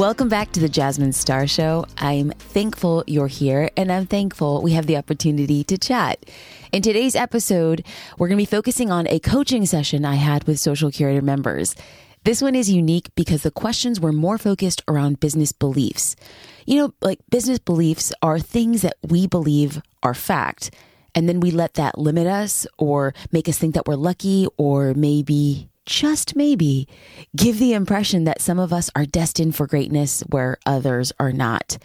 Welcome back to the Jasmine Star Show. I'm thankful you're here, and I'm thankful we have the opportunity to chat. In today's episode, we're going to be focusing on a coaching session I had with Social Curator members. This one is unique because the questions were more focused around business beliefs. You know, like business beliefs are things that we believe are fact, and then we let that limit us or make us think that we're lucky or maybe just maybe give the impression that some of us are destined for greatness where others are not.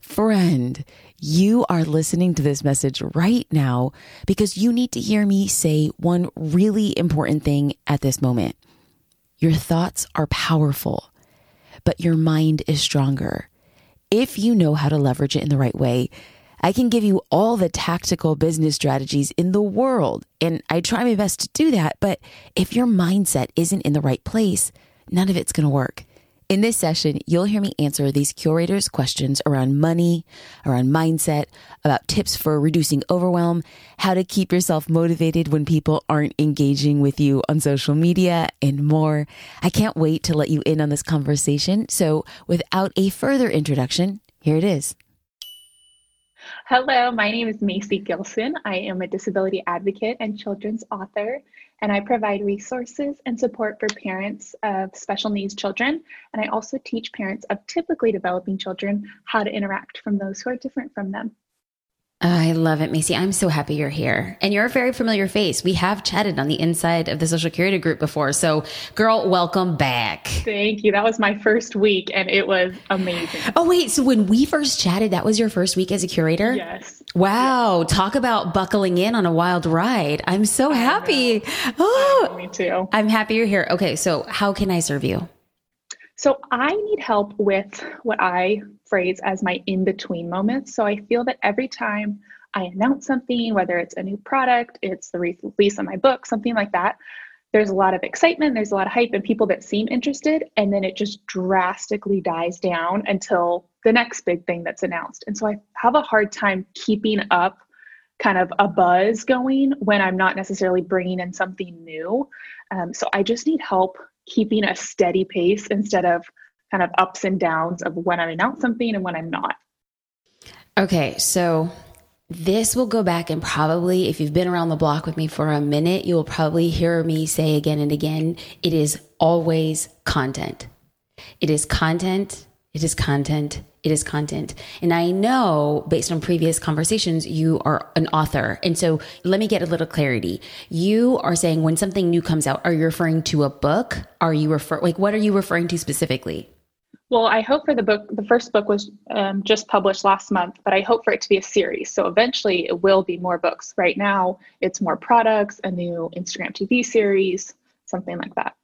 Friend, you are listening to this message right now because you need to hear me say one really important thing at this moment. Your thoughts are powerful, but your mind is stronger. If you know how to leverage it in the right way, I can give you all the tactical business strategies in the world. And I try my best to do that. But if your mindset isn't in the right place, none of it's going to work. In this session, you'll hear me answer these curators' questions around money, around mindset, about tips for reducing overwhelm, how to keep yourself motivated when people aren't engaging with you on social media, and more. I can't wait to let you in on this conversation. So, without a further introduction, here it is. Hello, my name is Macy Gilson. I am a disability advocate and children's author, and I provide resources and support for parents of special needs children. And I also teach parents of typically developing children how to interact from those who are different from them. I love it, Macy. I'm so happy you're here. And you're a very familiar face. We have chatted on the inside of the social curator group before. So, girl, welcome back. Thank you. That was my first week and it was amazing. Oh, wait. So, when we first chatted, that was your first week as a curator? Yes. Wow. Yes. Talk about buckling in on a wild ride. I'm so happy. Oh, me too. I'm happy you're here. Okay. So, how can I serve you? So, I need help with what I phrase as my in between moments. So, I feel that every time I announce something, whether it's a new product, it's the release of my book, something like that, there's a lot of excitement, there's a lot of hype, and people that seem interested. And then it just drastically dies down until the next big thing that's announced. And so, I have a hard time keeping up kind of a buzz going when I'm not necessarily bringing in something new. Um, so, I just need help keeping a steady pace instead of kind of ups and downs of when I announce something and when I'm not. Okay, so this will go back and probably, if you've been around the block with me for a minute, you will probably hear me say again and again it is always content. It is content. It is content it is content. And I know based on previous conversations, you are an author. And so let me get a little clarity. You are saying when something new comes out, are you referring to a book? Are you refer like what are you referring to specifically? Well, I hope for the book, the first book was um, just published last month, but I hope for it to be a series. So eventually it will be more books. Right now, it's more products, a new Instagram TV series, something like that.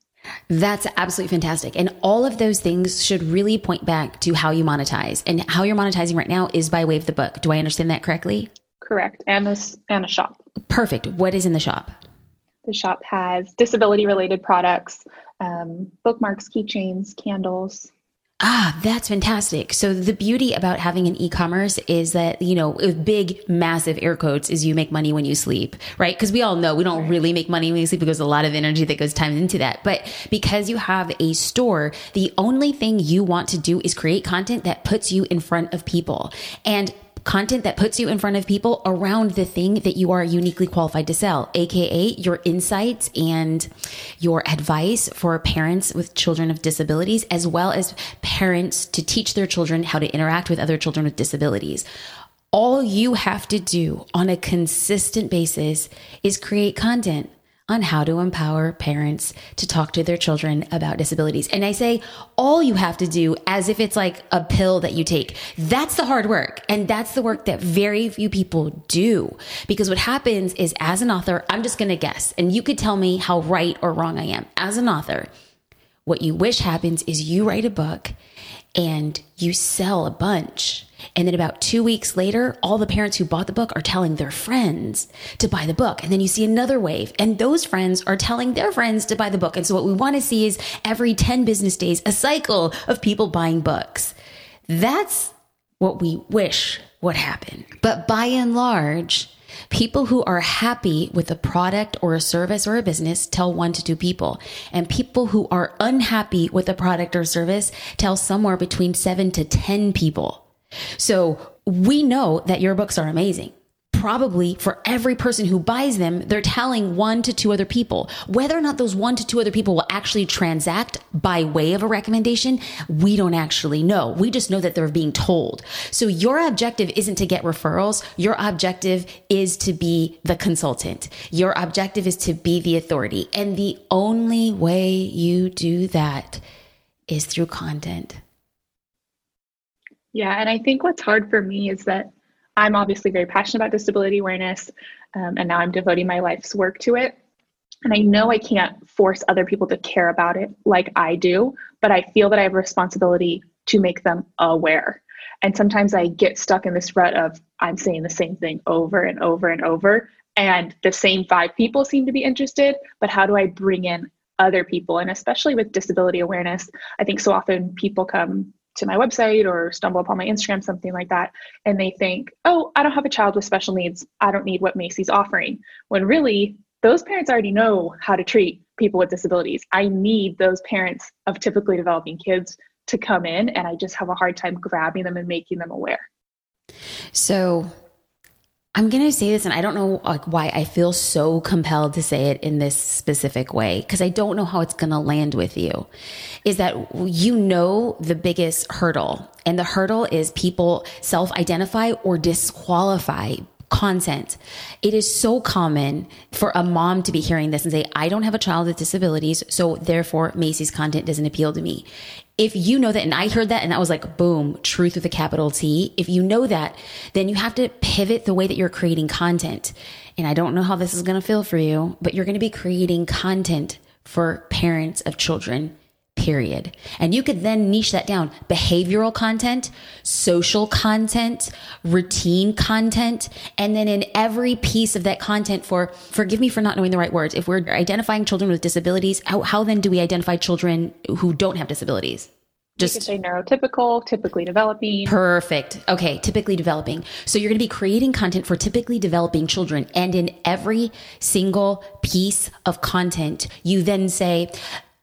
That's absolutely fantastic. And all of those things should really point back to how you monetize. And how you're monetizing right now is by way of the book. Do I understand that correctly? Correct. And a, and a shop. Perfect. What is in the shop? The shop has disability related products, um, bookmarks, keychains, candles, Ah, that's fantastic. So the beauty about having an e-commerce is that, you know, big, massive air quotes is you make money when you sleep, right? Because we all know we don't really make money when you sleep because a lot of energy that goes time into that. But because you have a store, the only thing you want to do is create content that puts you in front of people. And content that puts you in front of people around the thing that you are uniquely qualified to sell, aka your insights and your advice for parents with children with disabilities, as well as parents to teach their children how to interact with other children with disabilities. All you have to do on a consistent basis is create content on how to empower parents to talk to their children about disabilities. And I say all you have to do as if it's like a pill that you take. That's the hard work. And that's the work that very few people do. Because what happens is as an author, I'm just going to guess and you could tell me how right or wrong I am. As an author, what you wish happens is you write a book and you sell a bunch and then about two weeks later, all the parents who bought the book are telling their friends to buy the book. And then you see another wave, and those friends are telling their friends to buy the book. And so what we want to see is every 10 business days, a cycle of people buying books. That's what we wish would happen. But by and large, People who are happy with a product or a service or a business tell one to two people. And people who are unhappy with a product or service tell somewhere between seven to 10 people. So we know that your books are amazing probably for every person who buys them, they're telling one to two other people. Whether or not those one to two other people will actually transact by way of a recommendation, we don't actually know. We just know that they're being told. So your objective isn't to get referrals. Your objective is to be the consultant. Your objective is to be the authority. And the only way you do that is through content. Yeah. And I think what's hard for me is that I'm obviously very passionate about disability awareness, um, and now I'm devoting my life's work to it. And I know I can't force other people to care about it like I do, but I feel that I have a responsibility to make them aware. And sometimes I get stuck in this rut of I'm saying the same thing over and over and over, and the same five people seem to be interested, but how do I bring in other people? And especially with disability awareness, I think so often people come to my website or stumble upon my Instagram, something like that, and they think, oh, I don't have a child with special needs. I don't need what Macy's offering. When really, those parents already know how to treat people with disabilities. I need those parents of typically developing kids to come in, and I just have a hard time grabbing them and making them aware. So, I'm going to say this and I don't know like why I feel so compelled to say it in this specific way because I don't know how it's going to land with you. Is that you know the biggest hurdle and the hurdle is people self-identify or disqualify content. It is so common for a mom to be hearing this and say, I don't have a child with disabilities, so therefore Macy's content doesn't appeal to me if you know that, and I heard that and that was like, boom, truth with a capital T. If you know that, then you have to pivot the way that you're creating content. And I don't know how this is going to feel for you, but you're going to be creating content for parents of children period. And you could then niche that down behavioral content, social content, routine content. And then in every piece of that content for, forgive me for not knowing the right words. If we're identifying children with disabilities, how, how then do we identify children who don't have disabilities? Just you could say neurotypical, typically developing. Perfect. Okay, typically developing. So you're going to be creating content for typically developing children. And in every single piece of content, you then say,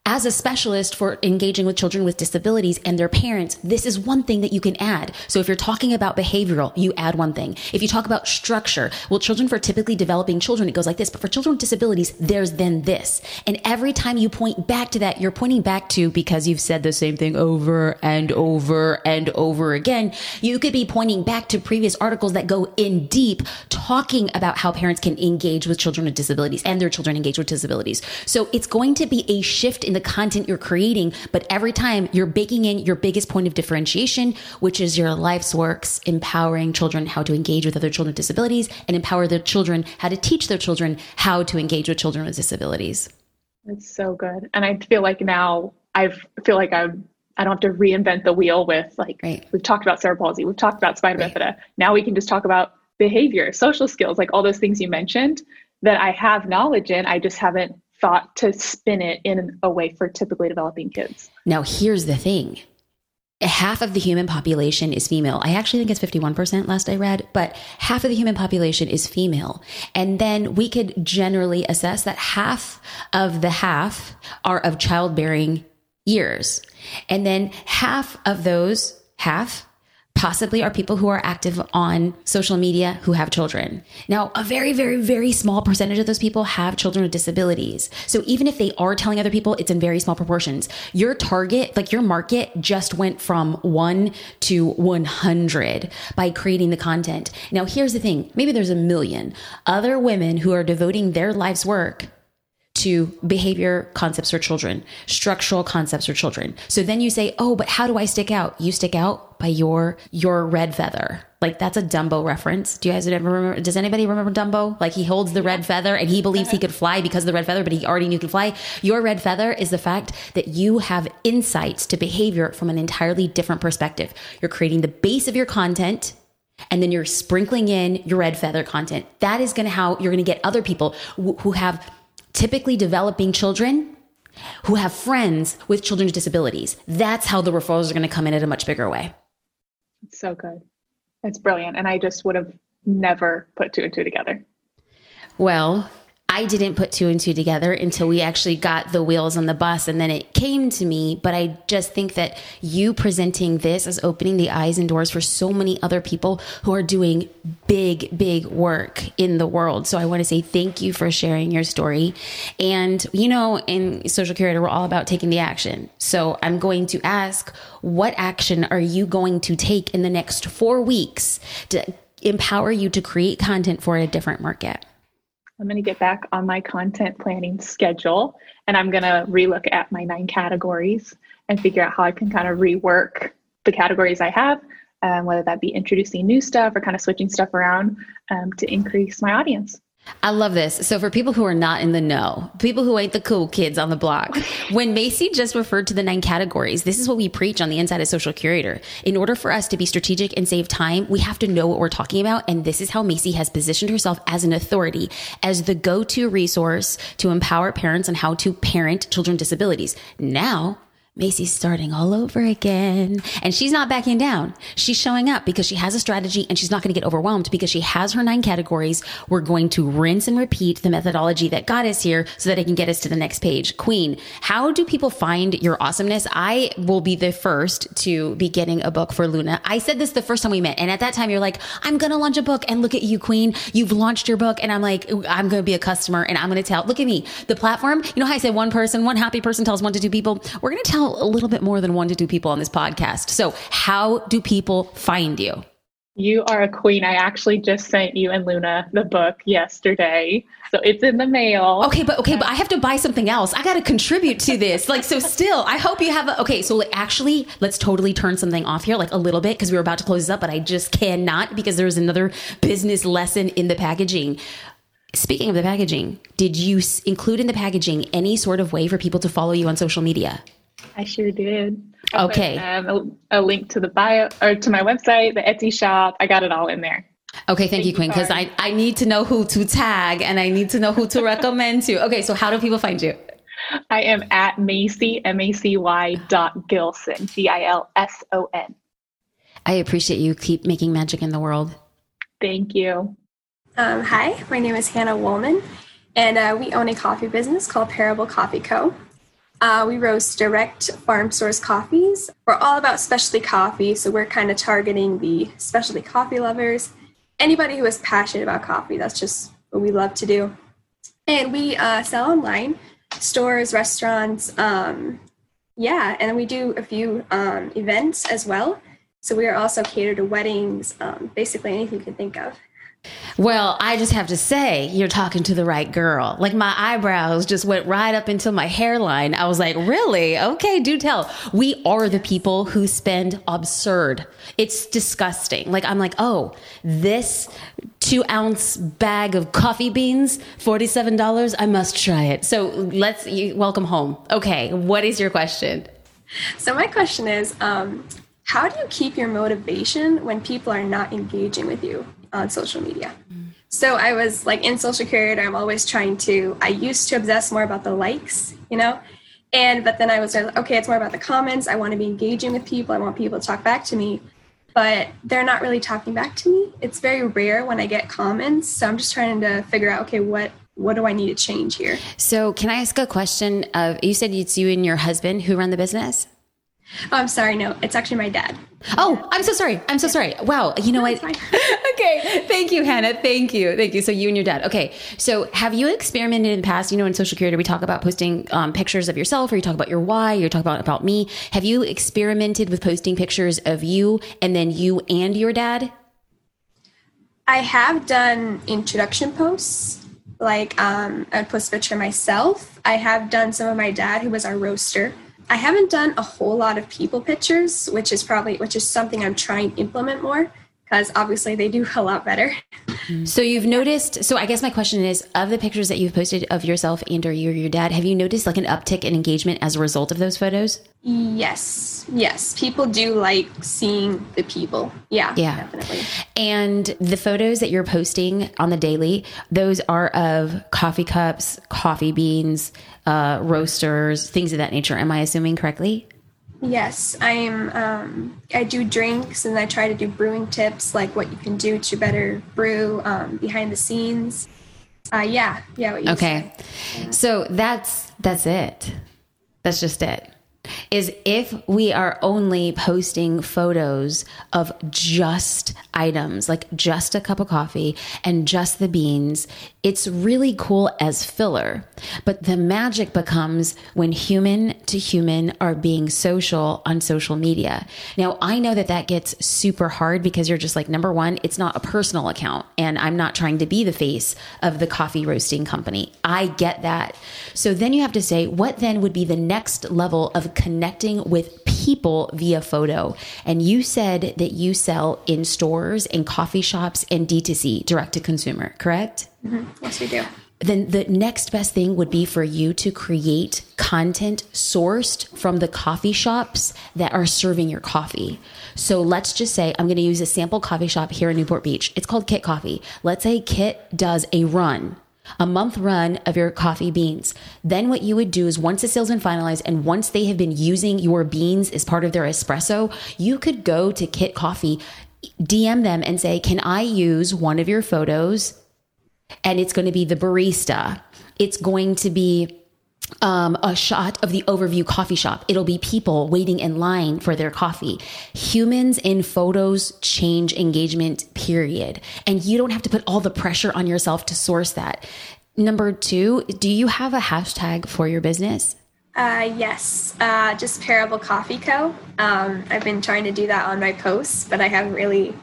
as a specialist for engaging with children with disabilities and their parents, this is one thing that you can add. So if you're talking about behavioral, you add one thing. If you talk about structure, well, children for typically developing children, it goes like this. But for children with disabilities, there's then this. And every time you point back to that, you're pointing back to because you've said the same thing over and over and over again. You could be pointing back to previous articles that go in deep talking about how parents can engage with children with disabilities and their children engage with disabilities. So it's going to be a shift in the content you're creating, but every time you're baking in your biggest point of differentiation, which is your life's works, empowering children how to engage with other children with disabilities and empower their children how to teach their children how to engage with children with disabilities. It's so good. And I feel like now I feel like I'm I don't have to reinvent the wheel with like right. we've talked about cerebral palsy, we've talked about spina bifida. Now we can just talk about behavior, social skills, like all those things you mentioned that I have knowledge in. I just haven't thought to spin it in a way for typically developing kids. Now, here's the thing half of the human population is female. I actually think it's 51% last I read, but half of the human population is female. And then we could generally assess that half of the half are of childbearing years. And then half of those, half possibly are people who are active on social media who have children. Now, a very, very, very small percentage of those people have children with disabilities. So even if they are telling other people, it's in very small proportions. Your target, like your market just went from one to 100 by creating the content. Now, here's the thing. Maybe there's a million other women who are devoting their life's work to behavior concepts for children, structural concepts for children. So then you say, "Oh, but how do I stick out?" You stick out by your your red feather. Like that's a Dumbo reference. Do you guys ever remember? Does anybody remember Dumbo? Like he holds the red feather and he believes he uh-huh. could fly because of the red feather, but he already knew he could fly. Your red feather is the fact that you have insights to behavior from an entirely different perspective. You're creating the base of your content and then you're sprinkling in your red feather content. That is going to how you're going to get other people who have typically developing children who have friends with children with disabilities. That's how the referrals are going to come in at a much bigger way. It's so good. It's brilliant. And I just would have never put two and two together. Well, I didn't put two and two together until we actually got the wheels on the bus and then it came to me. But I just think that you presenting this as opening the eyes and doors for so many other people who are doing big, big work in the world. So I want to say thank you for sharing your story. And, you know, in Social Curator, we're all about taking the action. So I'm going to ask, what action are you going to take in the next four weeks to empower you to create content for a different market? I'm going to get back on my content planning schedule and I'm going to relook at my nine categories and figure out how I can kind of rework the categories I have, um, whether that be introducing new stuff or kind of switching stuff around um, to increase my audience. I love this. So for people who are not in the know, people who ain't the cool kids on the block, when Macy just referred to the nine categories, this is what we preach on the inside of Social Curator. In order for us to be strategic and save time, we have to know what we're talking about. And this is how Macy has positioned herself as an authority, as the go-to resource to empower parents on how to parent children with disabilities. Now Macy's starting all over again. And she's not backing down. She's showing up because she has a strategy and she's not going to get overwhelmed because she has her nine categories. We're going to rinse and repeat the methodology that got us here so that it can get us to the next page. Queen, how do people find your awesomeness? I will be the first to be getting a book for Luna. I said this the first time we met. And at that time, you're like, I'm going to launch a book and look at you, Queen. You've launched your book. And I'm like, I'm going to be a customer and I'm going to tell, look at me, the platform. You know how I said one person, one happy person tells one to two people. We're going to tell a little bit more than one to two people on this podcast. So, how do people find you? You are a queen. I actually just sent you and Luna the book yesterday. So it's in the mail. Okay, but okay, but I have to buy something else. I got to contribute to this. Like, so still, I hope you have a, okay, so actually, let's totally turn something off here, like a little bit, because we were about to close this up, but I just cannot because there's another business lesson in the packaging. Speaking of the packaging, did you include in the packaging any sort of way for people to follow you on social media? I sure did. I okay. Put, um, a, a, link to the bio or to my website, the Etsy shop. I got it all in there. Okay, thank, thank you, Queen, because I, I need to know who to tag and I need to know who to recommend to. Okay, so how do people find you? I am at Macy, M A C Y dot Gilson, G I L S O N. I appreciate you. Keep making magic in the world. Thank you. Um, hi, my name is Hannah Woolman, and uh, we own a coffee business called Parable Coffee Co. Uh, we roast direct farm source coffees. We're all about specialty coffee, so we're kind of targeting the specialty coffee lovers, anybody who is passionate about coffee. That's just what we love to do. And we uh, sell online, stores, restaurants, um, yeah, and we do a few um, events as well. So we are also catered to weddings, um, basically anything you can think of. Well, I just have to say, you're talking to the right girl. Like my eyebrows just went right up into my hairline. I was like, really? Okay, do tell. We are the people who spend absurd. It's disgusting. Like, I'm like, oh, this two ounce bag of coffee beans, $47. I must try it. So let's, welcome home. Okay, what is your question? So, my question is, um, how do you keep your motivation when people are not engaging with you? On social media. So I was like in social curator, I'm always trying to, I used to obsess more about the likes, you know? And, but then I was like, okay, it's more about the comments. I want to be engaging with people. I want people to talk back to me, but they're not really talking back to me. It's very rare when I get comments. So I'm just trying to figure out, okay, what, what do I need to change here? So can I ask a question of, you said it's you and your husband who run the business? Oh, I'm sorry. No, it's actually my dad. Oh, I'm so sorry. I'm so sorry. Wow. You know no, what? okay. Thank you, Hannah. Thank you. Thank you. So you and your dad. Okay. So have you experimented in the past? You know, in social curator, we talk about posting um, pictures of yourself, or you talk about your why, you talk about about me. Have you experimented with posting pictures of you and then you and your dad? I have done introduction posts. Like um, I'd post a picture of myself. I have done some of my dad, who was our roaster. I haven't done a whole lot of people pictures, which is probably which is something I'm trying to implement more because obviously they do a lot better. So you've noticed. So I guess my question is: of the pictures that you've posted of yourself and or you or your dad, have you noticed like an uptick in engagement as a result of those photos? Yes, yes. People do like seeing the people. Yeah, yeah, definitely. And the photos that you're posting on the daily, those are of coffee cups, coffee beans, uh, roasters, things of that nature. Am I assuming correctly? Yes, I'm. Um, I do drinks, and I try to do brewing tips, like what you can do to better brew um, behind the scenes. Uh, yeah, yeah. okay, so that's that's it. That's just it is if we are only posting photos of just items, like just a cup of coffee and just the beans, it's really cool as filler. But the magic becomes when human to human are being social on social media. Now, I know that that gets super hard because you're just like, number one, it's not a personal account, and I'm not trying to be the face of the coffee roasting company. I get that. So then you have to say, what then would be the next level of connecting with people via photo? And you said that you sell in stores and coffee shops and D2C, direct to consumer, correct? Mm-hmm. Yes, we do. Then the next best thing would be for you to create content sourced from the coffee shops that are serving your coffee. So let's just say I'm going to use a sample coffee shop here in Newport Beach. It's called Kit Coffee. Let's say Kit does a run a month run of your coffee beans. Then what you would do is once the sales been finalized and once they have been using your beans as part of their espresso, you could go to Kit Coffee, DM them and say, "Can I use one of your photos and it's going to be the barista. It's going to be um, a shot of the overview coffee shop. It'll be people waiting in line for their coffee. Humans in photos change engagement, period. And you don't have to put all the pressure on yourself to source that. Number two, do you have a hashtag for your business? Uh, yes, uh, just Parable Coffee Co. Um, I've been trying to do that on my posts, but I haven't really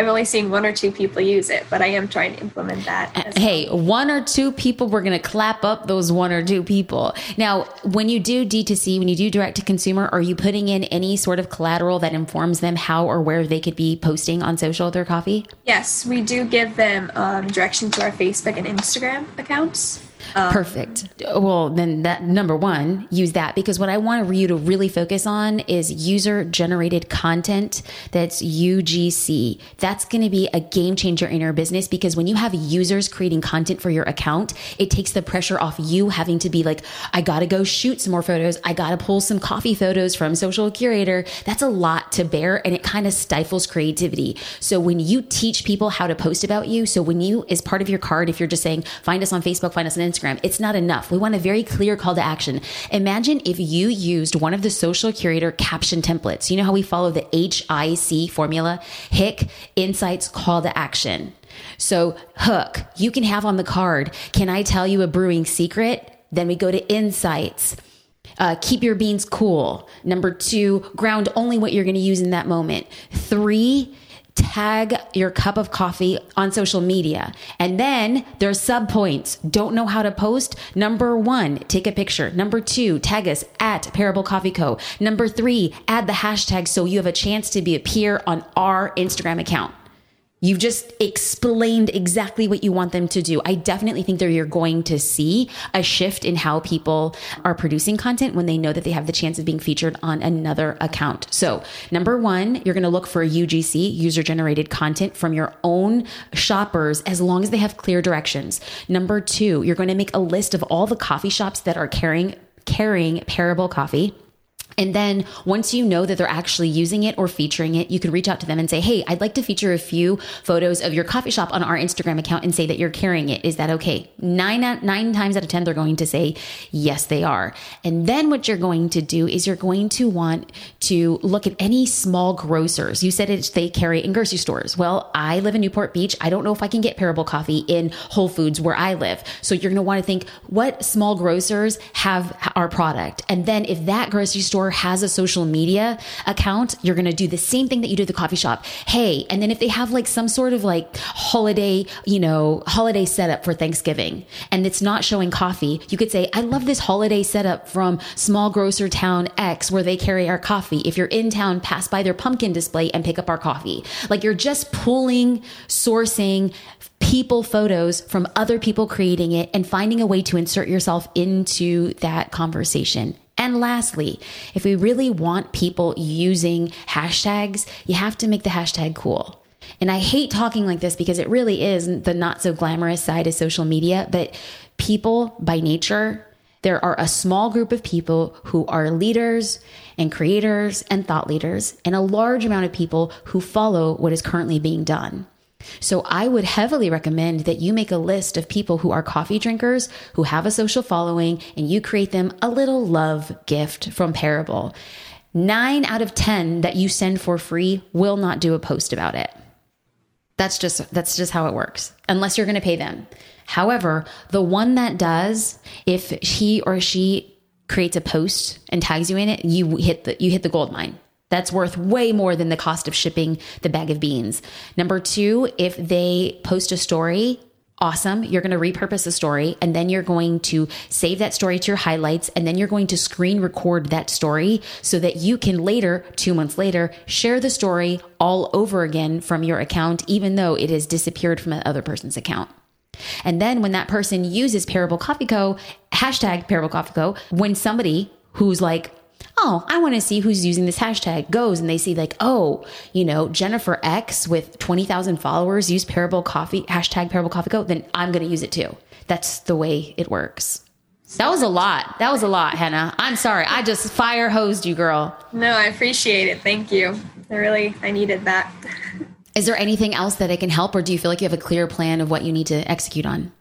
I've only seen one or two people use it, but I am trying to implement that. Hey, well. one or two people, we're going to clap up those one or two people. Now, when you do D2C, when you do direct to consumer, are you putting in any sort of collateral that informs them how or where they could be posting on social their coffee? Yes, we do give them um, direction to our Facebook and Instagram accounts. Um, Perfect. Well, then that number one, use that because what I want you to really focus on is user generated content that's UGC. That's going to be a game changer in your business because when you have users creating content for your account, it takes the pressure off you having to be like, I got to go shoot some more photos. I got to pull some coffee photos from social curator. That's a lot to bear and it kind of stifles creativity. So when you teach people how to post about you, so when you, as part of your card, if you're just saying, find us on Facebook, find us on Instagram, Instagram. It's not enough. We want a very clear call to action. Imagine if you used one of the social curator caption templates. You know how we follow the HIC formula? HIC, insights, call to action. So, hook, you can have on the card, can I tell you a brewing secret? Then we go to insights. Uh, keep your beans cool. Number two, ground only what you're going to use in that moment. Three, tag your cup of coffee on social media. And then there's sub points. Don't know how to post? Number one, take a picture. Number two, tag us at Parable Coffee Co. Number three, add the hashtag so you have a chance to be a peer on our Instagram account. You've just explained exactly what you want them to do. I definitely think that you're going to see a shift in how people are producing content when they know that they have the chance of being featured on another account. So, number one, you're going to look for UGC, user generated content from your own shoppers as long as they have clear directions. Number two, you're going to make a list of all the coffee shops that are carrying carrying Parable coffee and then once you know that they're actually using it or featuring it, you can reach out to them and say, Hey, I'd like to feature a few photos of your coffee shop on our Instagram account and say that you're carrying it. Is that okay? Nine, nine times out of 10, they're going to say, Yes, they are. And then what you're going to do is you're going to want to look at any small grocers. You said it, they carry in grocery stores. Well, I live in Newport Beach. I don't know if I can get Parable coffee in Whole Foods where I live. So you're going to want to think what small grocers have our product. And then if that grocery store has a social media account, you're going to do the same thing that you do the coffee shop. Hey, and then if they have like some sort of like holiday, you know, holiday setup for Thanksgiving and it's not showing coffee, you could say, I love this holiday setup from small grocer town X where they carry our coffee. If you're in town, pass by their pumpkin display and pick up our coffee. Like you're just pulling, sourcing, people photos from other people creating it and finding a way to insert yourself into that conversation. And lastly, if we really want people using hashtags, you have to make the hashtag cool. And I hate talking like this because it really is the not so glamorous side of social media, but people by nature, there are a small group of people who are leaders and creators and thought leaders, and a large amount of people who follow what is currently being done. So I would heavily recommend that you make a list of people who are coffee drinkers, who have a social following, and you create them a little love gift from Parable. Nine out of 10 that you send for free will not do a post about it. That's just that's just how it works. Unless you're going to pay them. However, the one that does, if he or she creates a post and tags you in it, you hit the you hit the gold mine. That's worth way more than the cost of shipping the bag of beans. Number 2, if they post a story awesome. You're going to repurpose the story and then you're going to save that story to your highlights and then you're going to screen record that story so that you can later, two months later, share the story all over again from your account, even though it has disappeared from that other person's account. And then when that person uses Parable Coffee Co., hashtag Parable Coffee Co., when somebody who's like, oh, I want to see who's using this hashtag goes and they see like, oh, you know, Jennifer X with 20,000 followers use Parable Coffee, hashtag Parable Coffee Co, then I'm going to use it too. That's the way it works. That was a lot. That was a lot, Hannah. I'm sorry. I just fire hosed you, girl. No, I appreciate it. Thank you. I really, I needed that. Is there anything else that I can help, or do you feel like you have a clear plan of what you need to execute on?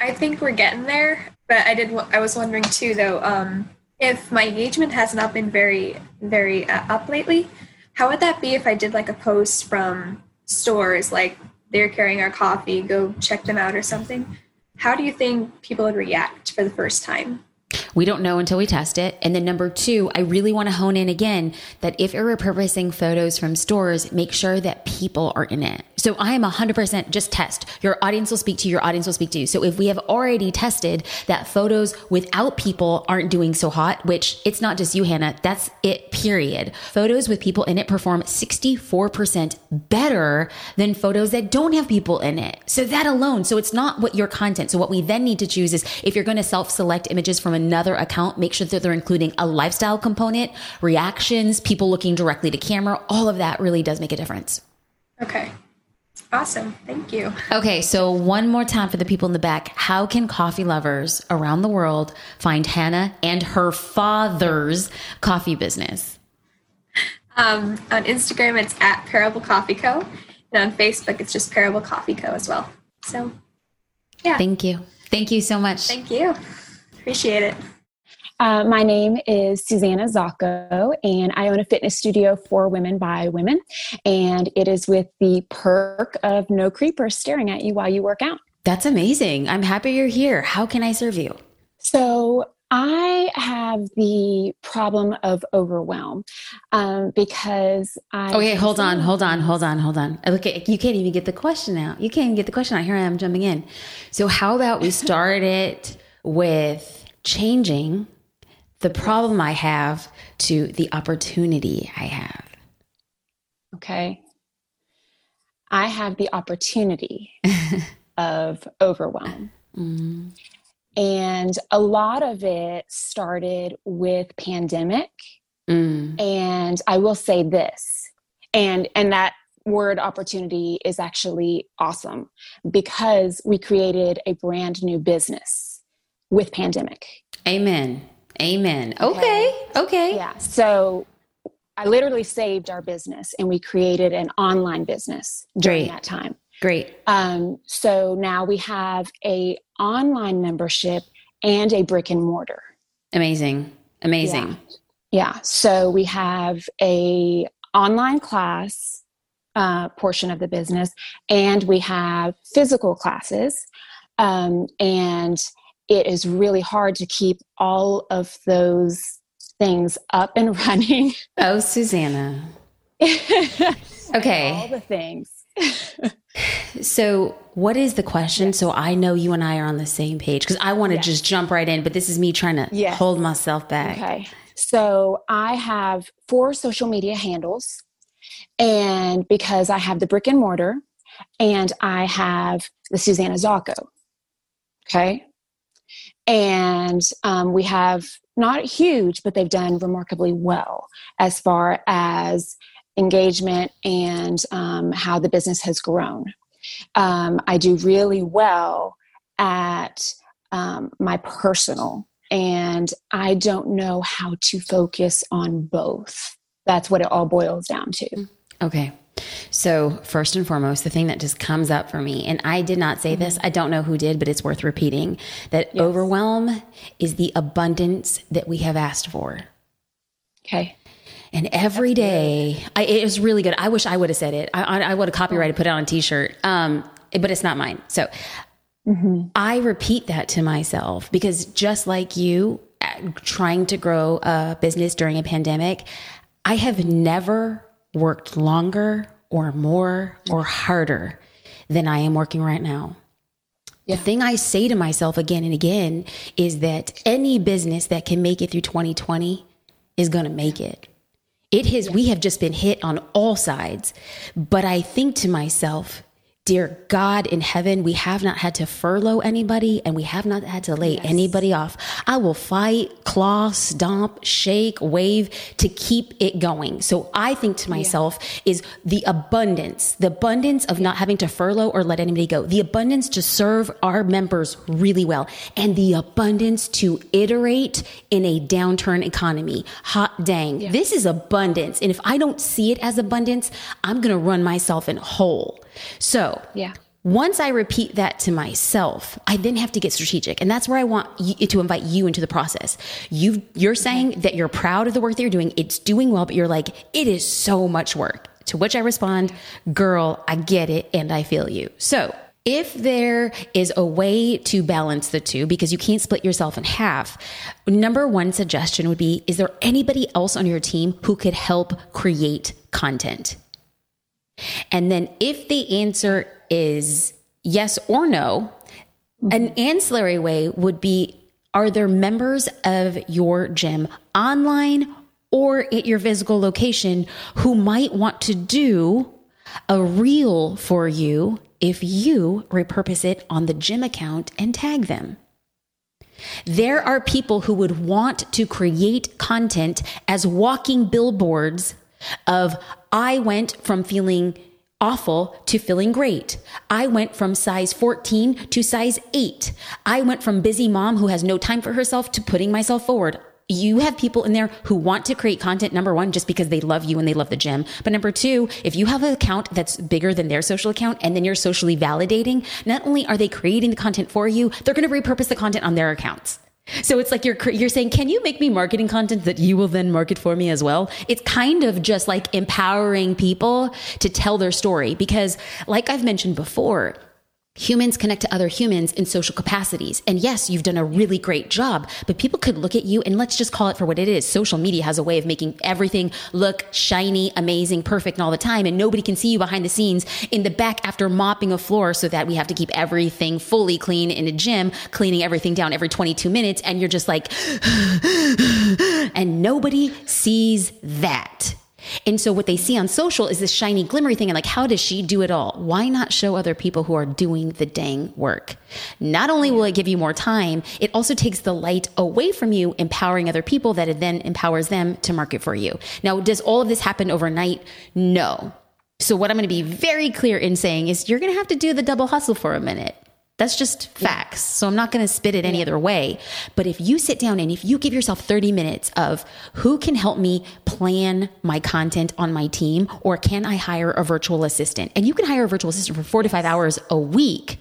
I think we're getting there, but I did. I was wondering too, though. Um, if my engagement has not been very very uh, up lately how would that be if i did like a post from stores like they're carrying our coffee go check them out or something? How do you think people would react for the first time we don't know until we test it. And then number two, I really want to hone in again that if you're repurposing photos from stores, make sure that people are in it. So I am 100% just test. Your audience will speak to you, your audience will speak to you. So if we have already tested that photos without people aren't doing so hot, which it's not just you, Hannah, that's it, period. Photos with people in it perform 64% better than photos that don't have people in it. So that alone, so it's not what your content. So what we then need to choose is if you're going to self select images from another account, make sure that they're including a lifestyle component, reactions, people looking directly to camera. All of that really does make a difference. Okay. Awesome. Thank you. Okay, so one more time for the people in the back. How can coffee lovers around the world find Hannah and her father's coffee business? Um, on Instagram, it's at Parable Coffee Co. And on Facebook, it's just Parable Coffee Co. as well. So, yeah. Thank you. Thank you so much. Thank you. Appreciate it. Uh, my name is Susanna Zacco, and I own a fitness studio for women by women. And it is with the perk of no creepers staring at you while you work out. That's amazing. I'm happy you're here. How can I serve you? So, I have the problem of overwhelm um, because I. Okay, hold on, hold on, hold on, hold on. Look, you can't even get the question out. You can't even get the question out. Here I am jumping in. So, how about we start it with changing the problem I have to the opportunity I have. Okay. I have the opportunity of overwhelm. Mm-hmm. And a lot of it started with pandemic. Mm. And I will say this, and and that word opportunity is actually awesome because we created a brand new business with pandemic. Amen. Amen. Okay. Okay. Yeah. So I literally saved our business and we created an online business during Great. that time. Great. Um, so now we have a online membership and a brick and mortar. Amazing. Amazing. Yeah. yeah. So we have a online class uh, portion of the business and we have physical classes. Um, and it is really hard to keep all of those things up and running. Oh, Susanna. okay. All the things. so, what is the question? Yes. So I know you and I are on the same page because I want to yes. just jump right in, but this is me trying to yes. hold myself back. Okay. So, I have four social media handles, and because I have the brick and mortar and I have the Susanna Zacco. Okay. And um, we have not huge, but they've done remarkably well as far as engagement and um, how the business has grown. Um, I do really well at um, my personal, and I don't know how to focus on both. That's what it all boils down to. Okay. So, first and foremost, the thing that just comes up for me, and I did not say mm-hmm. this, I don't know who did, but it's worth repeating that yes. overwhelm is the abundance that we have asked for. Okay. And every day, I, it was really good. I wish I would have said it. I, I, I would have copyrighted, put it on a t shirt, um, but it's not mine. So, mm-hmm. I repeat that to myself because just like you, uh, trying to grow a business during a pandemic, I have never worked longer or more or harder than I am working right now. Yeah. The thing I say to myself again and again is that any business that can make it through 2020 is going to make it. It has, we have just been hit on all sides. But I think to myself, Dear God in heaven, we have not had to furlough anybody and we have not had to lay yes. anybody off. I will fight, claw, stomp, shake, wave to keep it going. So I think to myself yeah. is the abundance, the abundance of not having to furlough or let anybody go, the abundance to serve our members really well, and the abundance to iterate in a downturn economy. Hot dang. Yeah. This is abundance. And if I don't see it as abundance, I'm going to run myself in hole. So, yeah. Once I repeat that to myself, I then have to get strategic. And that's where I want you, to invite you into the process. You, you're saying that you're proud of the work that you're doing. It's doing well, but you're like, it is so much work. To which I respond, girl, I get it and I feel you. So if there is a way to balance the two, because you can't split yourself in half, number one suggestion would be Is there anybody else on your team who could help create content? And then if the answer is yes or no, mm-hmm. an ancillary way would be are there members of your gym online or at your physical location who might want to do a reel for you if you repurpose it on the gym account and tag them? There are people who would want to create content as walking billboards of I went from feeling awful to feeling great. I went from size 14 to size 8. I went from busy mom who has no time for herself to putting myself forward. You have people in there who want to create content, number one, just because they love you and they love the gym. But number two, if you have an account that's bigger than their social account and then you're socially validating, not only are they creating the content for you, they're going to repurpose the content on their accounts. So it's like you're you're saying, can you make me marketing content that you will then market for me as well? It's kind of just like empowering people to tell their story because, like I've mentioned before, Humans connect to other humans in social capacities. And yes, you've done a really great job, but people could look at you and let's just call it for what it is. Social media has a way of making everything look shiny, amazing, perfect and all the time. And nobody can see you behind the scenes in the back after mopping a floor so that we have to keep everything fully clean in a gym, cleaning everything down every 22 minutes. And you're just like, and nobody sees that. And so what they see on social is this shiny, glimmery thing. And like, how does she do it all? Why not show other people who are doing the dang work? Not only will it give you more time, it also takes the light away from you, empowering other people that it then empowers them to market for you. Now, does all of this happen overnight? No. So what I'm going to be very clear in saying is you're going to have to do the double hustle for a minute. That's just facts. So I'm not going to spit it any other way. But if you sit down and if you give yourself 30 minutes of who can help me plan my content on my team, or can I hire a virtual assistant? And you can hire a virtual assistant for four to five hours a week.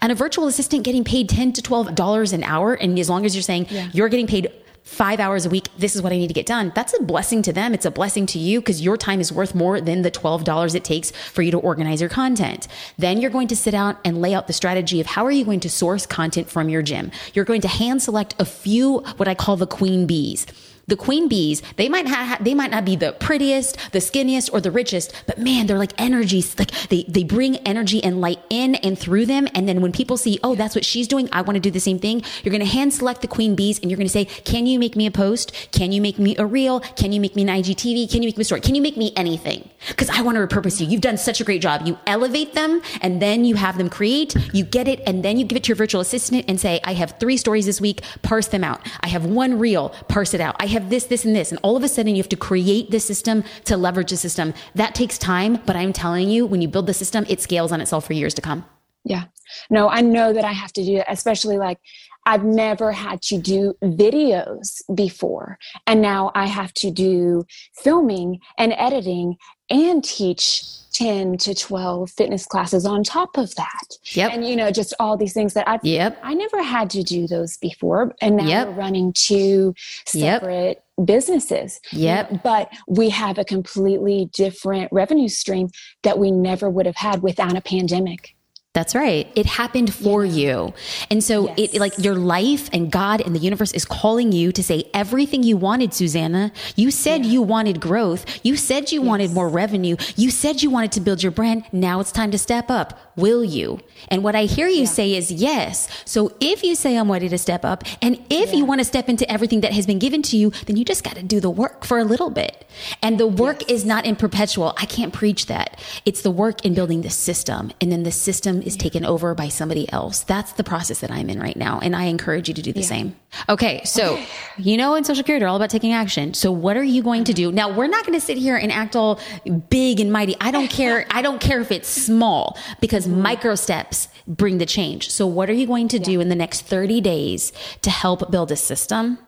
And a virtual assistant getting paid 10 to $12 an hour. And as long as you're saying yeah. you're getting paid five hours a week, this is what I need to get done. That's a blessing to them. It's a blessing to you because your time is worth more than the $12 it takes for you to organize your content. Then you're going to sit out and lay out the strategy of how are you going to source content from your gym. You're going to hand select a few, what I call the queen bees the queen bees, they might have, they might not be the prettiest, the skinniest, or the richest, but man, they're like energies. Like they, they bring energy and light in and through them. And then when people see, oh, that's what she's doing, I want to do the same thing. You're going to hand select the queen bees and you're going to say, can you make me a post? Can you make me a reel? Can you make me an IGTV? Can you make me a story? Can you make me anything? Because I want to repurpose you. You've done such a great job. You elevate them and then you have them create, you get it, and then you give it to your virtual assistant and say, I have three stories this week, parse them out. I have one reel, parse it out. I have have this, this, and this. And all of a sudden, you have to create the system to leverage the system. That takes time, but I'm telling you, when you build the system, it scales on itself for years to come. Yeah. No, I know that I have to do it, especially like I've never had to do videos before. And now I have to do filming and editing and teach 10 to 12 fitness classes on top of that. Yep. And you know, just all these things that I've Yep. I never had to do those before. And now Yep. we're running two Yep. separate businesses. Yep. But we have a completely different revenue stream that we never would have had without a pandemic. That's right. It happened for you. And so Yes. it like your life and God and the universe is calling you to say everything you wanted, Susanna. You said you wanted growth. You said you wanted more revenue. You said you wanted to build your brand. Now it's time to step up. Will you? And what I hear you say is yes. So if you say I'm ready to step up and if you want to step into everything that has been given to you, then you just got to do the work for a little bit. And the work is not in perpetual. I can't preach that. It's the work in building the system and then the system is taken over by somebody else. That's the process that I'm in right now. And I encourage you to do the same. Okay. So, you know, in Social Curator, they're all about taking action. So what are you going to do? Now, we're not going to sit here and act all big and mighty. I don't care. I don't care if it's small because mm-hmm. micro steps bring the change. So what are you going to do in the next 30 days to help build a system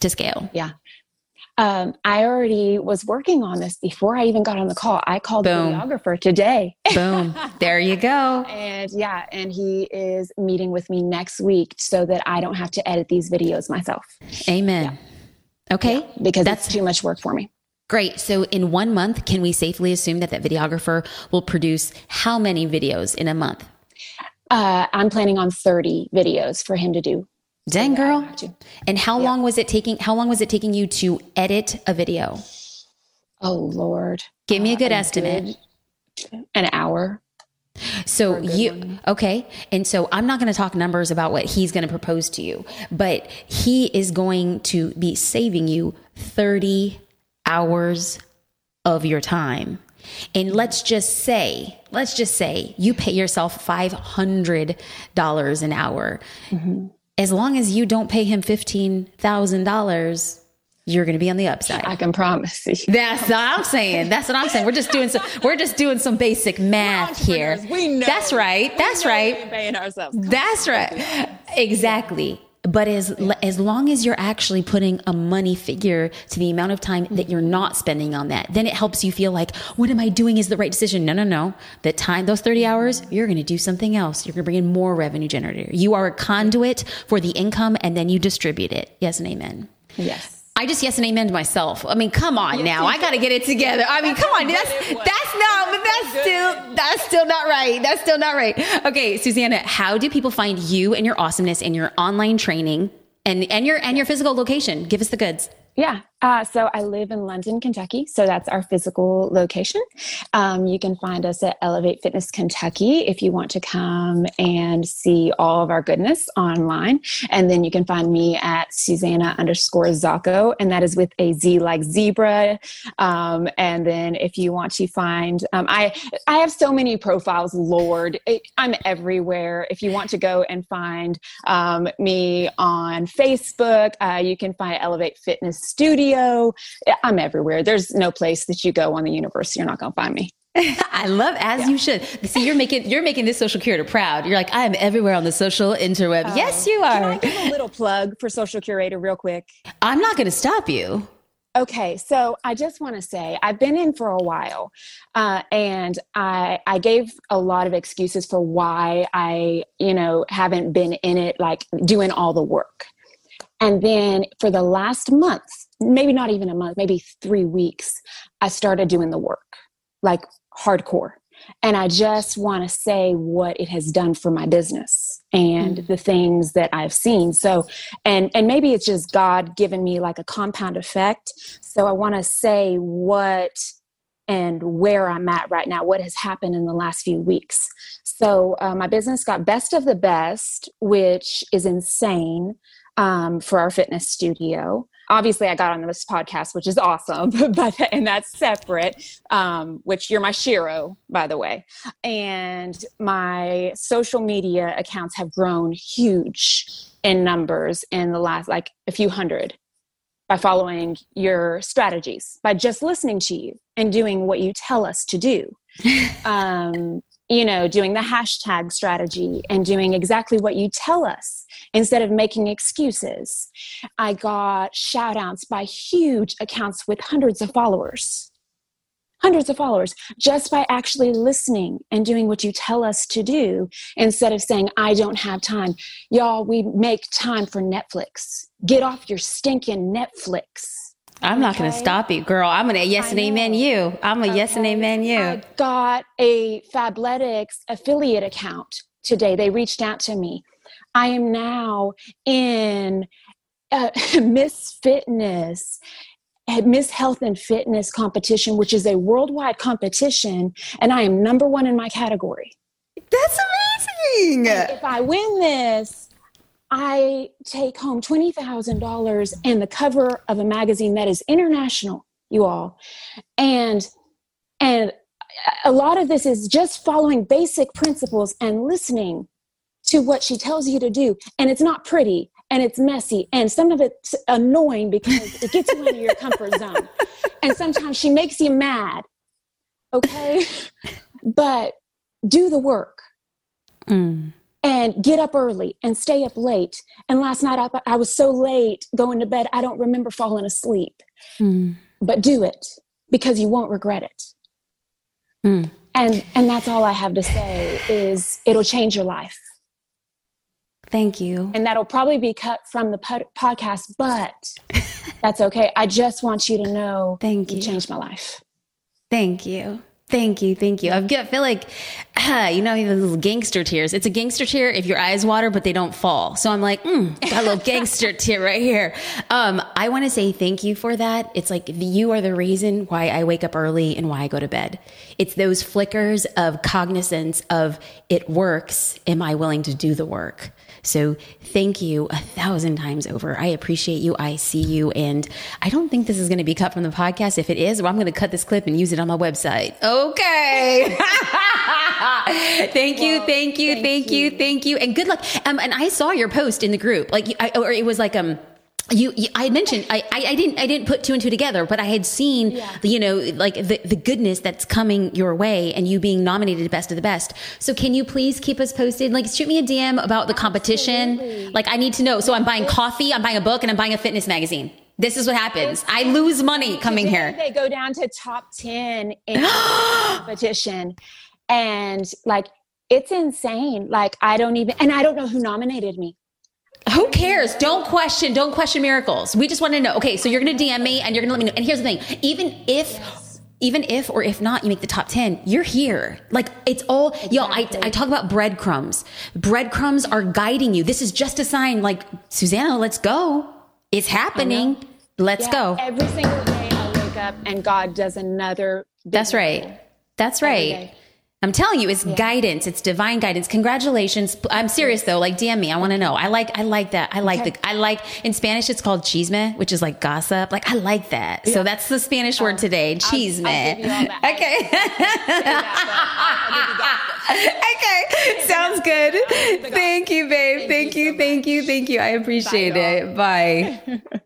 to scale? Yeah. Um, I already was working on this before I even got on the call. I called Boom. the videographer today. Boom. There you go. And yeah, and he is meeting with me next week so that I don't have to edit these videos myself Amen. Okay. because That's- that's too much work for me. Great. So in one month, can we safely assume that that videographer will produce how many videos in a month? Uh, I'm planning on 30 videos for him to do. Dang girl. And how long was it taking how long was it taking you to edit a video? Oh Lord, Give me a uh, good a estimate. good- an hour. So you okay, and so I'm not going to talk numbers about what he's going to propose to you, but he is going to be saving you 30 hours of your time. And let's just say, let's just say you pay yourself $500 an hour. Mm-hmm. As long as you don't pay him $15,000, you're going to be on the upside. I can promise you. That's what I'm saying. That's what I'm saying. We're just doing some. We're just doing some basic math here. We know. That's right. That's right. Paying ourselves. That's right. Exactly. But as as long as you're actually putting a money figure to the amount of time that you're not spending on that, then it helps you feel like what am I doing is the right decision. No, no, no. The time those 30 hours, you're going to do something else. You're going to bring in more revenue generator. You are a conduit for the income and then you distribute it. Yes and amen. Yes. I just yes and amen to myself. I mean, come on now. I got to get it together. I mean, come on. That's that's not, but that's still that's still not right. That's still not right. Okay, Susanna, how do people find you and your awesomeness and your online training and and your and your physical location? Give us the goods. Yeah. Uh, so I live in London, Kentucky. So that's our physical location. Um, you can find us at Elevate Fitness Kentucky if you want to come and see all of our goodness online. And then you can find me at Susanna underscore Zacco, and that is with a Z like zebra. Um, and then if you want to find, um, I I have so many profiles, Lord, I'm everywhere. If you want to go and find um, me on Facebook, uh, you can find Elevate Fitness Studio. I'm everywhere. There's no place that you go on the universe you're not going to find me. I love as you should. See, you're making you're making this social curator proud. You're like I am everywhere on the social interweb. yes, you Can are. I give a little plug for Social Curator real quick? I'm not going to stop you. Okay, so I just want to say I've been in for a while, uh, and I I gave a lot of excuses for why I you know haven't been in it like doing all the work, and then for the last month, maybe not even a month, maybe three weeks, I started doing the work like hardcore, and I just want to say what it has done for my business and the things that I've seen. So and and maybe it's just god giving me like a compound effect. So i want to say what and where i'm at right now what has happened in the last few weeks. So uh, my business got best of the best which is insane um, for our fitness studio obviously i got on this podcast which is awesome but and that's separate um, which you're my shero by the way. And my social media accounts have grown huge in numbers in the last like a few hundred by following your strategies by just listening to you and doing what you tell us to do. Um, you know, doing the hashtag strategy and doing exactly what you tell us instead of making excuses. I got shout outs by huge accounts with hundreds of followers. Hundreds of followers just by actually listening and doing what you tell us to do instead of saying, I don't have time. Y'all, we make time for Netflix. Get off your stinking Netflix I'm not going to stop you, girl. I'm going to yes and amen you. I'm a okay. yes and amen you. I got a Fabletics affiliate account today. They reached out to me. I am now in uh, Miss Fitness, Miss Health and Fitness competition, which is a worldwide competition, and I am number one in my category. That's amazing. And if I win this, I take home $20,000 and the cover of a magazine that is international, you all. And and a lot of this is just following basic principles and listening to what she tells you to do. And it's not pretty and it's messy and some of it's annoying because it gets you out of your comfort zone. And sometimes she makes you mad. Okay? But do the work. Mm and get up early and stay up late. And last night I, I was so late going to bed, I don't remember falling asleep. Mm. But do it because you won't regret it. Mm. And and that's all I have to say is it'll change your life. Thank you. And that'll probably be cut from the pod- podcast, but that's okay. I just want you to know Thank you. you changed my life. Thank you. Thank you, thank you. I feel like, uh, you know, those little gangster tears. It's a gangster tear if your eyes water, but they don't fall. So I'm like, mm, got a little gangster tear right here. Um, I want to say thank you for that. It's like you are the reason why I wake up early and why I go to bed. It's those flickers of cognizance of it works. Am I willing to do the work? So thank you a thousand times over. I appreciate you. I see you. And I don't think this is going to be cut from the podcast. If it is, well, I'm going to cut this clip and use it on my website. Okay. thank you. Well, thank you. Thank, thank you. you. Thank you. And good luck. Um, and I saw your post in the group, like, I, or it was like, um, you, you, I mentioned I, I, I, didn't I didn't put two and two together, but I had seen yeah. the, you know like the, the goodness that's coming your way and you being nominated best of the best. So can you please keep us posted? Like shoot me a DM about the competition. Absolutely. Like I need to know. So I'm buying coffee, I'm buying a book, and I'm buying a fitness magazine. This is what happens. I lose money coming here. They go down to top ten in competition, and like it's insane. Like I don't even, and I don't know who nominated me. Who cares? Don't question. Don't question miracles. We just want to know. Okay, so you're going to DM me and you're going to let me know. And here's the thing: even if. Yes. Even if or if not, you make the top 10, you're here. Like it's all, exactly. yo, I, I talk about breadcrumbs. Breadcrumbs are guiding you. This is just a sign like, Susanna, let's go. It's happening. Let's yeah, go. Every single day I wake up and God does another. That's right. That's right. I'm telling you, it's yeah. guidance. It's divine guidance. Congratulations. I'm serious though. Like DM me. I want to know. I like, I like that. I like okay. the, I like in Spanish, it's called chisme, which is like gossip. Like I like that. Yeah. So that's the Spanish word um, today. Chisme. okay. okay. Sounds good. Thank you, babe. Thank you. Thank you. Thank you. I appreciate it. Bye.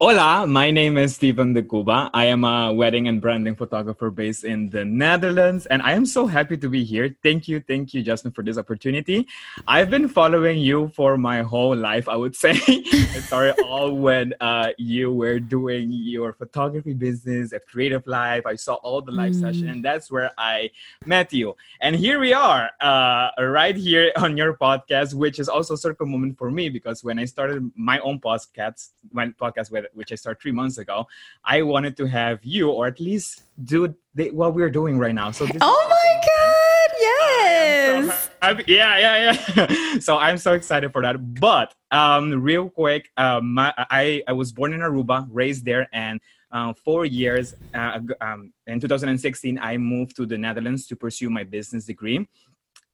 Hola, my name is Stephen de Cuba. I am a wedding and branding photographer based in the Netherlands, and I am so happy to be here. Thank you, thank you, Jasmine, for this opportunity. I've been following you for my whole life, I would say. it started all when uh, you were doing your photography business at CreativeLive. I saw all the live mm. session, and that's where I met you. And here we are, uh, right here on your podcast, which is also a circle moment for me because when I started my own podcast, my podcast with which I started three months ago, I wanted to have you, or at least do the, what we're doing right now. So, oh my god, yes, so yeah, yeah, yeah. so I'm so excited for that. But um, real quick, um, my, I I was born in Aruba, raised there, and uh, four years uh, um, in 2016, I moved to the Netherlands to pursue my business degree.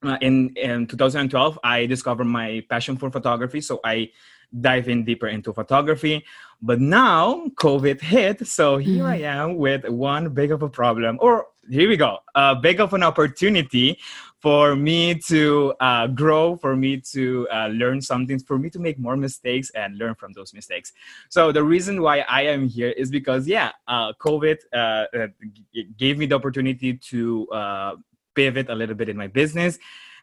Uh, in, in 2012, I discovered my passion for photography. So I dive in deeper into photography. But now COVID hit, so here mm. I am with one big of a problem, or here we go, a big of an opportunity for me to uh, grow, for me to uh, learn something, for me to make more mistakes and learn from those mistakes. So the reason why I am here is because, yeah, uh, COVID uh, uh, gave me the opportunity to uh, pivot a little bit in my business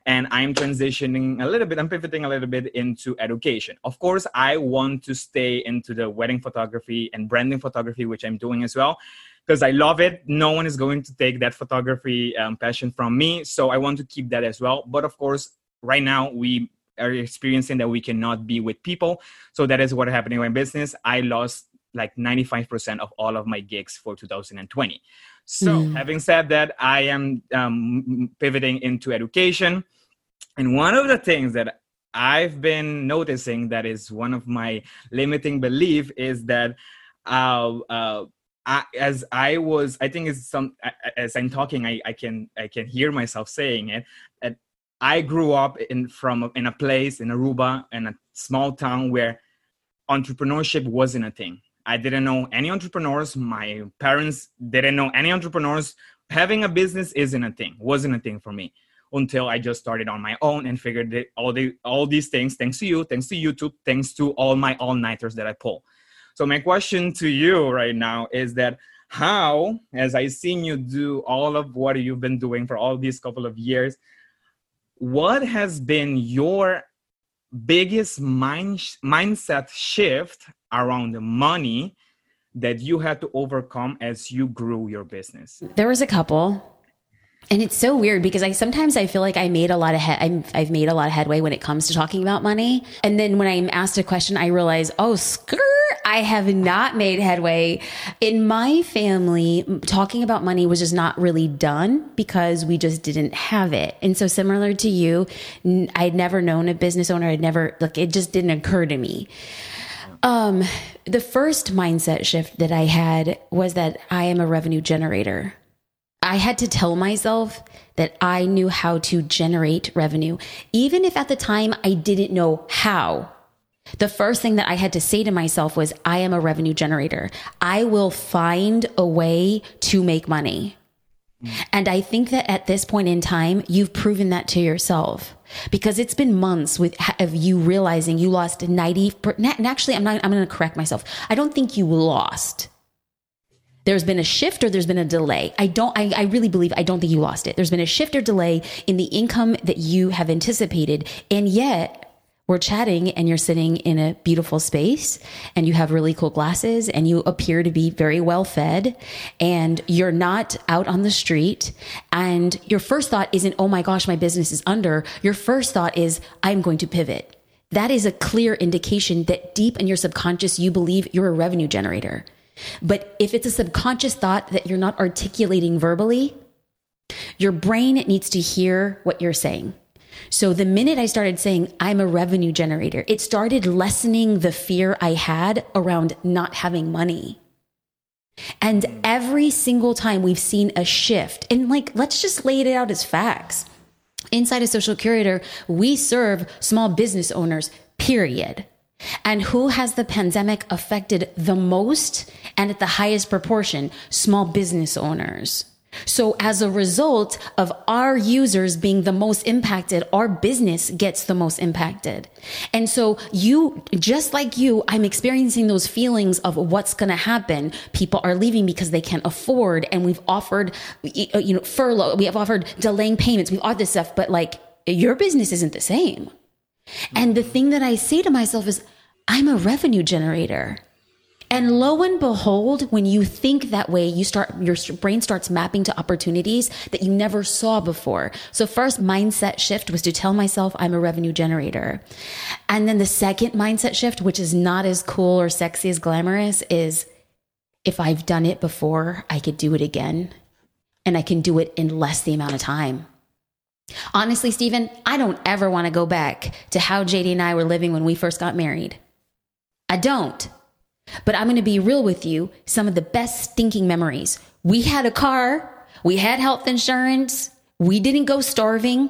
and I'm transitioning a little bit, I'm pivoting a little bit into education. Of course, I want to stay into the wedding photography and branding photography, which I'm doing as well, because I love it. No one is going to take that photography um, passion from me. So I want to keep that as well. But of course, right now, we are experiencing that we cannot be with people. So that is what happened in my business. I lost like 95% of all of my gigs for 2020. So, mm. having said that, I am um, pivoting into education. And one of the things that I've been noticing that is one of my limiting belief is that uh, uh, I, as I was, I think it's some as I'm talking, I, I can I can hear myself saying it. That I grew up in from in a place in Aruba in a small town where entrepreneurship wasn't a thing. I didn't know any entrepreneurs. My parents didn't know any entrepreneurs. Having a business isn't a thing. wasn't a thing for me until I just started on my own and figured that all the all these things thanks to you, thanks to YouTube, thanks to all my all nighters that I pull. So my question to you right now is that how, as I seen you do all of what you've been doing for all these couple of years, what has been your biggest mind mindset shift around money that you had to overcome as you grew your business? There was a couple and it's so weird because I sometimes I feel like I made a lot of he- i have made a lot of headway when it comes to talking about money. And then when I'm asked a question, I realize, oh, skirt, I have not made headway. In my family, talking about money was just not really done because we just didn't have it. And so similar to you, I'd never known a business owner. I'd never, like, it just didn't occur to me. Um, the first mindset shift that I had was that I am a revenue generator. I had to tell myself that I knew how to generate revenue, even if at the time I didn't know how. The first thing that I had to say to myself was, I am a revenue generator. I will find a way to make money. And I think that at this point in time, you've proven that to yourself because it's been months with of you realizing you lost 90 and actually I'm not I'm going to correct myself. I don't think you lost there's been a shift or there's been a delay. I don't, I, I really believe, I don't think you lost it. There's been a shift or delay in the income that you have anticipated. And yet, we're chatting and you're sitting in a beautiful space and you have really cool glasses and you appear to be very well fed and you're not out on the street and your first thought isn't oh my gosh my business is under your first thought is i'm going to pivot that is a clear indication that deep in your subconscious you believe you're a revenue generator but if it's a subconscious thought that you're not articulating verbally, your brain needs to hear what you're saying. So the minute I started saying I'm a revenue generator, it started lessening the fear I had around not having money. And every single time we've seen a shift, and like, let's just lay it out as facts. Inside a social curator, we serve small business owners, period. And who has the pandemic affected the most and at the highest proportion? Small business owners. So as a result of our users being the most impacted, our business gets the most impacted. And so you, just like you, I'm experiencing those feelings of what's going to happen. People are leaving because they can't afford. And we've offered, you know, furlough. We have offered delaying payments. We've offered this stuff, but like your business isn't the same. And the thing that I say to myself is, I'm a revenue generator. And lo and behold, when you think that way, you start, your brain starts mapping to opportunities that you never saw before. So first mindset shift was to tell myself I'm a revenue generator. And then the second mindset shift, which is not as cool or sexy as glamorous is if I've done it before, I could do it again and I can do it in less the amount of time. Honestly, Stephen, I don't ever want to go back to how JD and I were living when we first got married. I don't. But I'm going to be real with you. Some of the best stinking memories. We had a car. We had health insurance. We didn't go starving.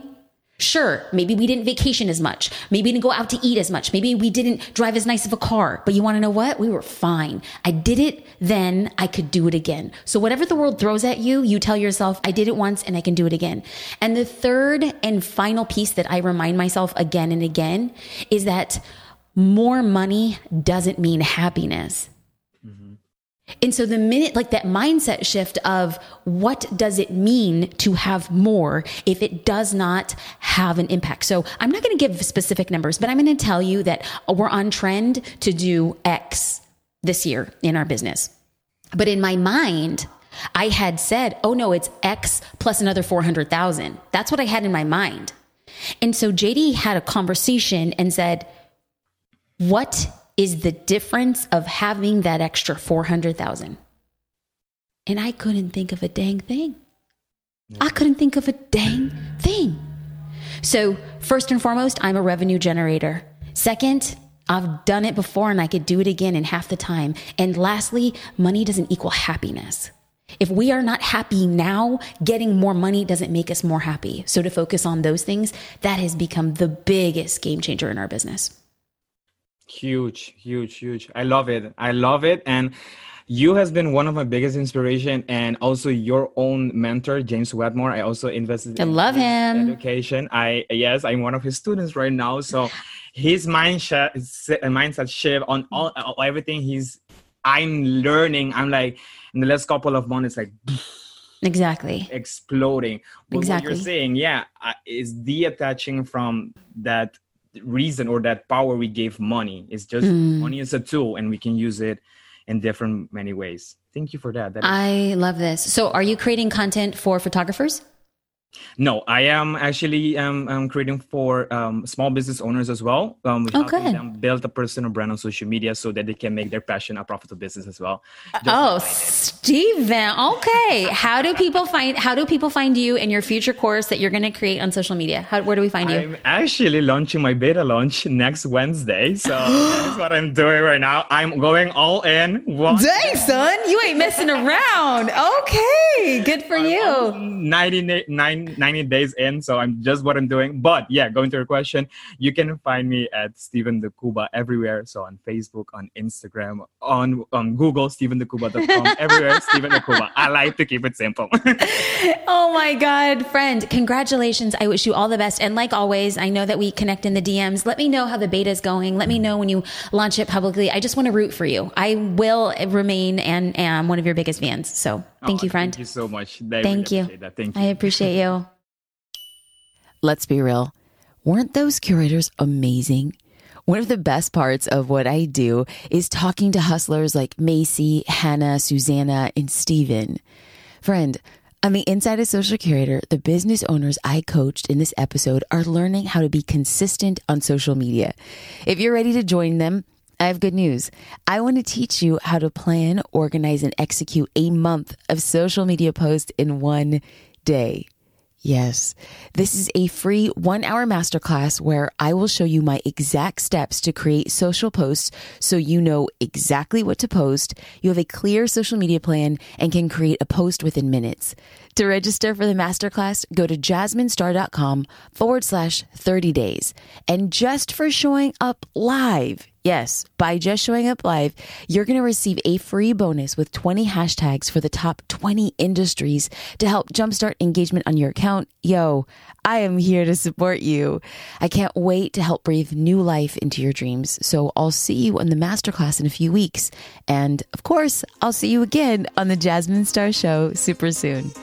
Sure, maybe we didn't vacation as much. Maybe we didn't go out to eat as much. Maybe we didn't drive as nice of a car. But you want to know what? We were fine. I did it then. I could do it again. So whatever the world throws at you, you tell yourself, I did it once and I can do it again. And the third and final piece that I remind myself again and again is that more money doesn't mean happiness. And so the minute, like that mindset shift of what does it mean to have more if it does not have an impact? So I'm not going to give specific numbers, but I'm going to tell you that we're on trend to do X this year in our business. But in my mind, I had said, oh no, it's X plus another 400,000. That's what I had in my mind. And so JD had a conversation and said, what is the difference of having that extra 400,000. And I couldn't think of a dang thing. I couldn't think of a dang thing. So, first and foremost, I'm a revenue generator. Second, I've done it before and I could do it again in half the time. And lastly, money doesn't equal happiness. If we are not happy now, getting more money doesn't make us more happy. So, to focus on those things, that has become the biggest game changer in our business. Huge, huge, huge. I love it. I love it. And you has been one of my biggest inspiration and also your own mentor james wedmore i also invested i love him. education. I yes i'm one of his students right now. So his mindset mindset shift on all, all everything he's i'm learning. I'm like in the last couple of months like exactly. exploding. But exactly what you're saying yeah uh, is detaching from that reason or that power we gave money. It's just mm. money is a tool and we can use it in different many ways. Thank you for that. that I love this. So are you creating content for photographers? No, I am actually um, I'm creating for um, small business owners as well. Um, oh, good. Them build a personal brand on social media so that they can make their passion a profitable business as well. Just oh, Steven. Okay. how do people find How do people find you in your future course that you're going to create on social media? How, where do we find you? I'm actually launching my beta launch next Wednesday, so that's what I'm doing right now. I'm going all in. One Dang, son, you ain't messing around. Okay, good for I'm you. 99 90 days in, so I'm just what I'm doing. But yeah, going to your question, you can find me at Steven de Cuba everywhere. So on Facebook, on Instagram, on on Google, stevendecuba.com, everywhere, Steven de Cuba. I like to keep it simple. oh my God, friend, congratulations. I wish you all the best. And like always, I know that we connect in the DMs. Let me know how the beta is going. Let me know when you launch it publicly. I just want to root for you. I will remain and am one of your biggest fans. So thank oh, you, friend. Thank you so much. I thank really you. Thank you. I appreciate you. Let's be real. Weren't those curators amazing? One of the best parts of what I do is talking to hustlers like Macy, Hannah, Susanna, and Steven. Friend, on the inside of Social Curator, the business owners I coached in this episode are learning how to be consistent on social media. If you're ready to join them, I have good news. I want to teach you how to plan, organize, and execute a month of social media posts in one day. Yes, this is a free one hour masterclass where I will show you my exact steps to create social posts so you know exactly what to post. You have a clear social media plan and can create a post within minutes. To register for the masterclass, go to jasminestar.com forward slash 30 days. And just for showing up live, yes, by just showing up live, you're going to receive a free bonus with 20 hashtags for the top 20 industries to help jumpstart engagement on your account. Yo, I am here to support you. I can't wait to help breathe new life into your dreams. So I'll see you in the masterclass in a few weeks. And of course, I'll see you again on the Jasmine Star Show super soon.